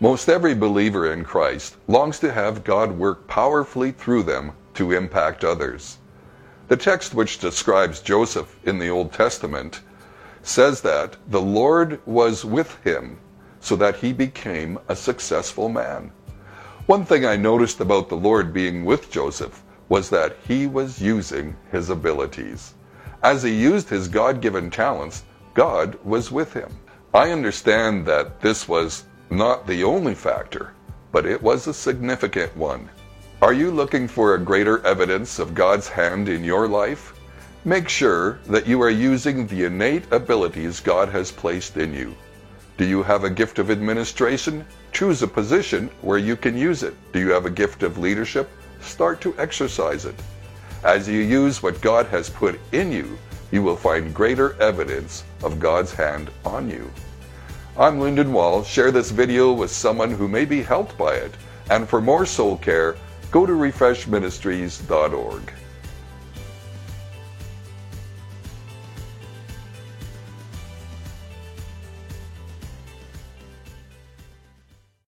Most every believer in Christ longs to have God work powerfully through them to impact others. The text which describes Joseph in the Old Testament says that the Lord was with him so that he became a successful man. One thing I noticed about the Lord being with Joseph was that he was using his abilities. As he used his God given talents, God was with him. I understand that this was not the only factor, but it was a significant one. Are you looking for a greater evidence of God's hand in your life? Make sure that you are using the innate abilities God has placed in you. Do you have a gift of administration? Choose a position where you can use it. Do you have a gift of leadership? Start to exercise it. As you use what God has put in you, you will find greater evidence of God's hand on you. I'm Lyndon Wall. Share this video with someone who may be helped by it. And for more soul care, go to refreshministries.org.